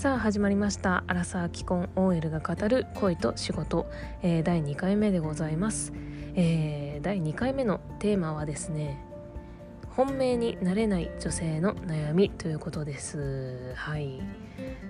さあ始まりました。アラサー既婚 OL が語る恋と仕事、えー、第2回目でございます、えー、第2回目のテーマはですね本命になれない女性の悩みということです。はい。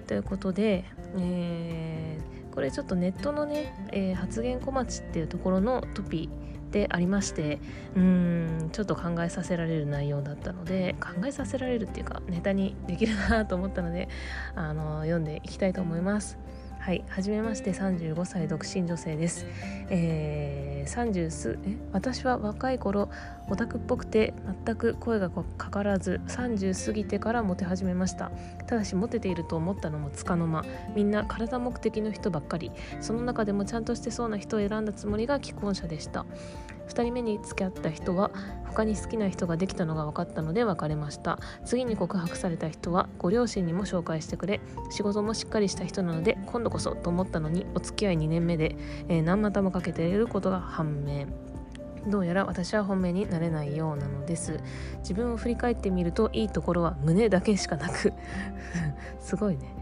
ということで、えー、これちょっとネットのね、え発言小町っていうところのトピでありましてうーんちょっと考えさせられる内容だったので考えさせられるっていうかネタにできるなと思ったのであの読んでいきたいと思います。はい、はじめまして35歳独身女性です。えー、30すえ私は若い頃オタクっぽくて全く声がかからず30過ぎてからモテ始めました。ただしモテていると思ったのもつかの間。みんな体目的の人ばっかり。その中でもちゃんとしてそうな人を選んだつもりが既婚者でした。2人目に付き合った人は他に好きな人ができたのが分かったので別れました。次に告白された人はご両親にも紹介してくれ。仕事もしっかりした人なので今度こそと思ったのにお付き合い2年目で、えー、何股もかけていることが判明。どうやら私は本命になれないようなのです。自分を振り返ってみるといいところは胸だけしかなく。すごいね。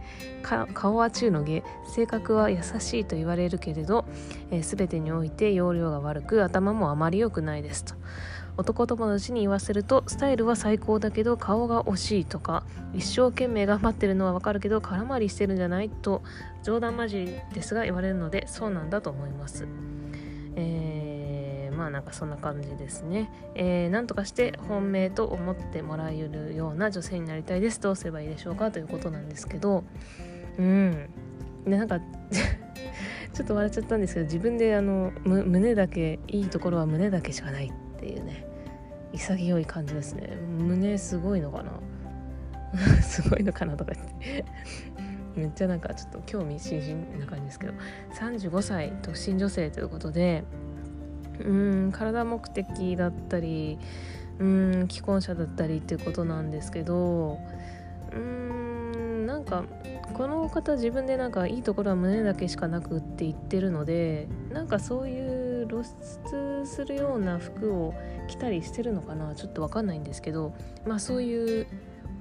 顔は中の下。性格は優しいと言われるけれど、えー、全てにおいて容量が悪く頭もあまり良くないですと。男友達に言わせるとスタイルは最高だけど顔が惜しいとか一生懸命頑張ってるのはわかるけど空回りしてるんじゃないと冗談交じりですが言われるのでそうなんだと思います。えーまあなんかそんな感じですね。えー、なんとかして本命と思ってもらえるような女性になりたいです。どうすればいいでしょうかということなんですけど、うん。でなんか ちょっと笑っちゃったんですけど自分であの胸だけいいところは胸だけしかないっていうね潔い感じですね。胸すごいのかな？すごいのかなとか言って。めっちゃなんかちょっと興味津々な感じですけど。35歳独身女性ということでうん体目的だったりうん既婚者だったりっていうことなんですけどうんなんかこの方自分でなんかいいところは胸だけしかなくって言ってるのでなんかそういう露出するような服を着たりしてるのかな？ちょっと分かんないんですけど。まあそういう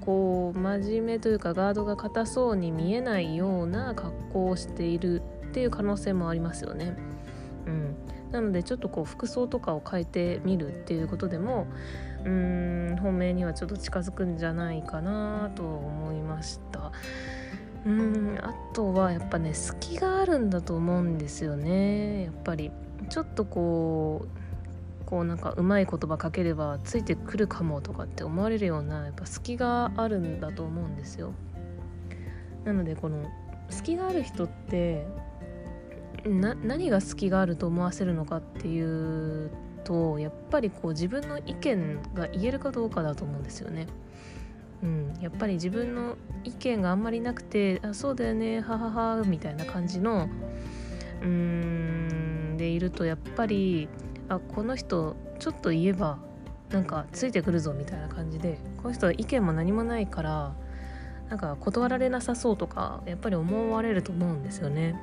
こう真面目というかガードが硬そうに見えないような格好をしているっていう可能性もありますよね。うん、なのでちょっとこう服装とかを変えてみるっていうことでもうーん本命にはちょっと近づくんじゃないかなと思いました。うんあとはやっぱね隙があるんだと思うんですよねやっぱり。ちょっとこうこうなんかうまい言葉かければついてくるかもとかって思われるようなやっぱ隙があるんだと思うんですよなのでこの隙がある人って何が隙があると思わせるのかっていうとやっぱりこう自分の意見が言えるかどうかだと思うんですよね。うん、やっぱり自分の意見があんまりなくて「あそうだよねははは」みたいな感じのうーんでいるとやっぱりあこの人ちょっと言えばなんかついてくるぞみたいな感じでこの人は意見も何もないからなんか断られなさそうとかやっぱり思われると思うんですよね。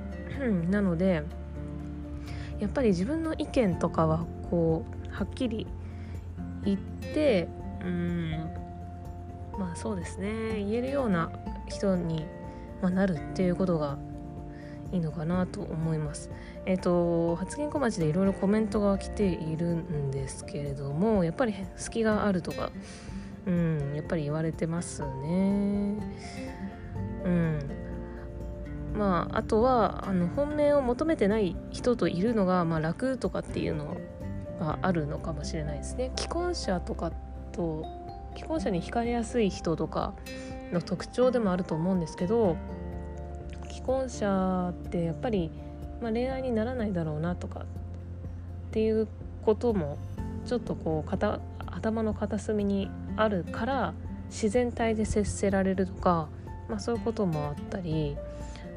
なのでやっぱり自分の意見とかはこうはっきり言ってうんまあそうですね言えるような人に、ま、なるっていうことがいいのかなと思います。えっ、と発言小町でいろいろコメントが来ているんですけれどもやっぱり隙があるとかうんやっぱり言われてますね。うんまあ、あとはあの本命を求めてない人といるのが、まあ、楽とかっていうのがあるのかもしれないですね。既婚者とかと既婚者に惹かれやすい人とかの特徴でもあると思うんですけど既婚者ってやっぱり、まあ、恋愛にならないだろうなとかっていうこともちょっとこう頭の片隅にあるから自然体で接せられるとか、まあ、そういうこともあったり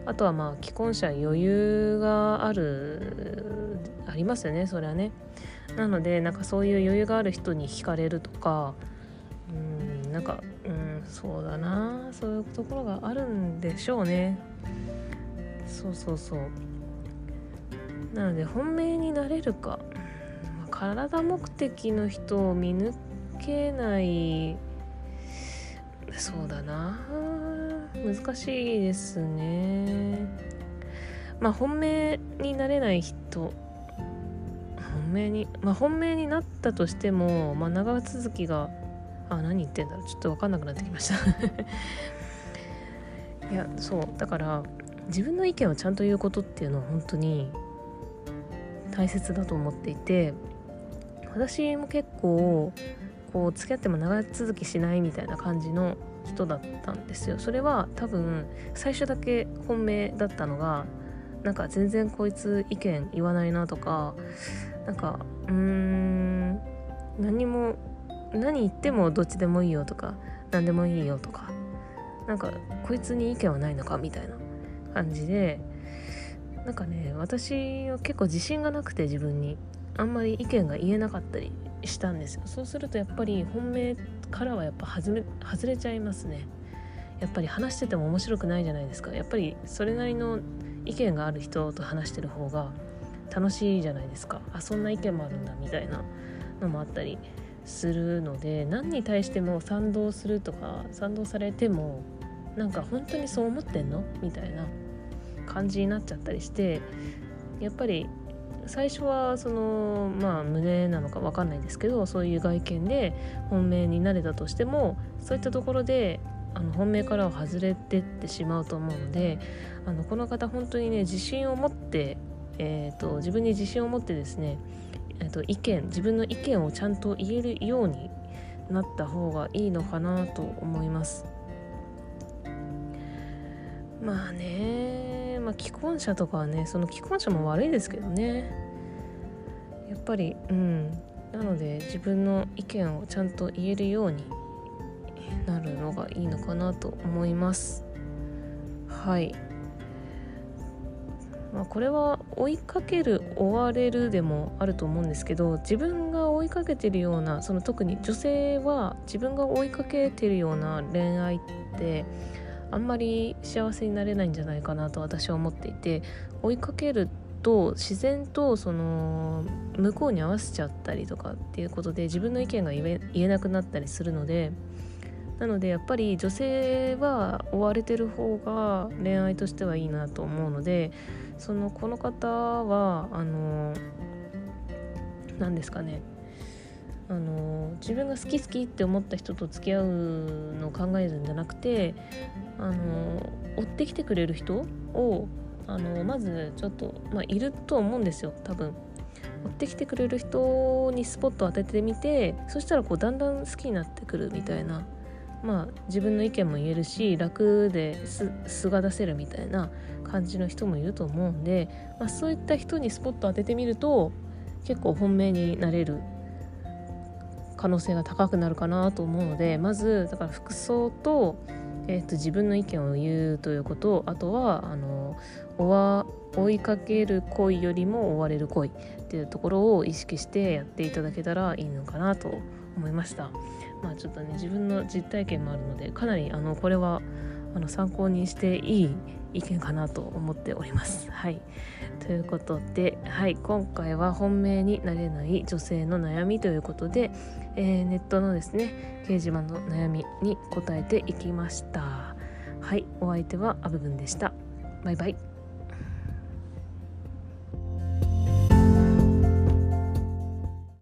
あとはまあ既婚者余裕があるありますよねそれはね。なのでなんかそういう余裕がある人に惹かれるとかうんなんかうんそうだなそういうところがあるんでしょうね。そうそうそう。なので本命になれるか。体目的の人を見抜けない。そうだな。難しいですね。まあ本命になれない人。本命にまあ本命になったとしても、まあ、長続きがあ何言ってんだろう。ちょっと分かんなくなってきました。いやそう。だから自分の意見をちゃんと言うことっていうのは本当に大切だと思っていて私も結構こう付き合っても長続きしないみたいな感じの人だったんですよ。それは多分最初だけ本命だったのがなんか全然こいつ意見言わないなとかなんかうーん何も何言ってもどっちでもいいよとか何でもいいよとかなんかこいつに意見はないのかみたいな感じでなんかね私は結構自信がなくて自分にあんまり意見が言えなかったりしたんですよ。そうするとやっぱり本命からはやっぱ外れ外れちゃいますね。やっぱり話してても面白くないじゃないですか。やっぱりそれなりの意見がある人と話してる方が楽しいじゃないですか。あそんな意見もあるんだみたいなのもあったりするので何に対しても賛同するとか賛同されてもなんか本当にそう思ってんのみたいな感じになっちゃったりしてやっぱり最初はそのまあ胸なのか分かんないですけどそういう外見で本命になれたとしてもそういったところであの本命からは外れてってしまうと思うのであのこの方本当にね自信を持って、えーと、自分に自信を持ってですね、えーと意見自分の意見をちゃんと言えるようになった方がいいのかなと思います。まあねまあ既婚者とかはねその既婚者も悪いですけどね。やっぱりうん。なので自分の意見をちゃんと言えるようになるのがいいのかなと思います。はい。まあ、これは追いかける追われるでもあると思うんですけど自分が追いかけてるようなその特に女性は自分が追いかけてるような恋愛ってあんまり幸せになれないんじゃないかなと私は思っていて追いかけると自然とその向こうに合わせちゃったりとかっていうことで自分の意見が言えなくなったりするのでなのでやっぱり女性は追われてる方が恋愛としてはいいなと思うのでそのこの方はあの何ですかねあの自分が好き好きって思った人と付き合うのを考えるんじゃなくてあの追ってきてくれる人をあのまずちょっと、まあ、いると思うんですよ多分。追ってきてくれる人にスポットを当ててみてそしたらこうだんだん好きになってくるみたいなまあ自分の意見も言えるし楽で素が出せるみたいな感じの人もいると思うんで、まあ、そういった人にスポット当ててみると結構本命になれる可能性が高くなるかなと思うのでまずだから服装と,、えーと、自分の意見を言うということあとはあの追いかける恋よりも追われる恋っていうところを意識してやっていただけたらいいのかなと思いました。まあちょっとね自分の実体験もあるのでかなりあのこれはあの参考にしていい意見かなと思っております。はい、ということで、はい、今回は本命になれない女性の悩みということで、えー、ネットのですね掲示板の悩みに答えていきました。はい、お相手はアブブンでした。バイバイ。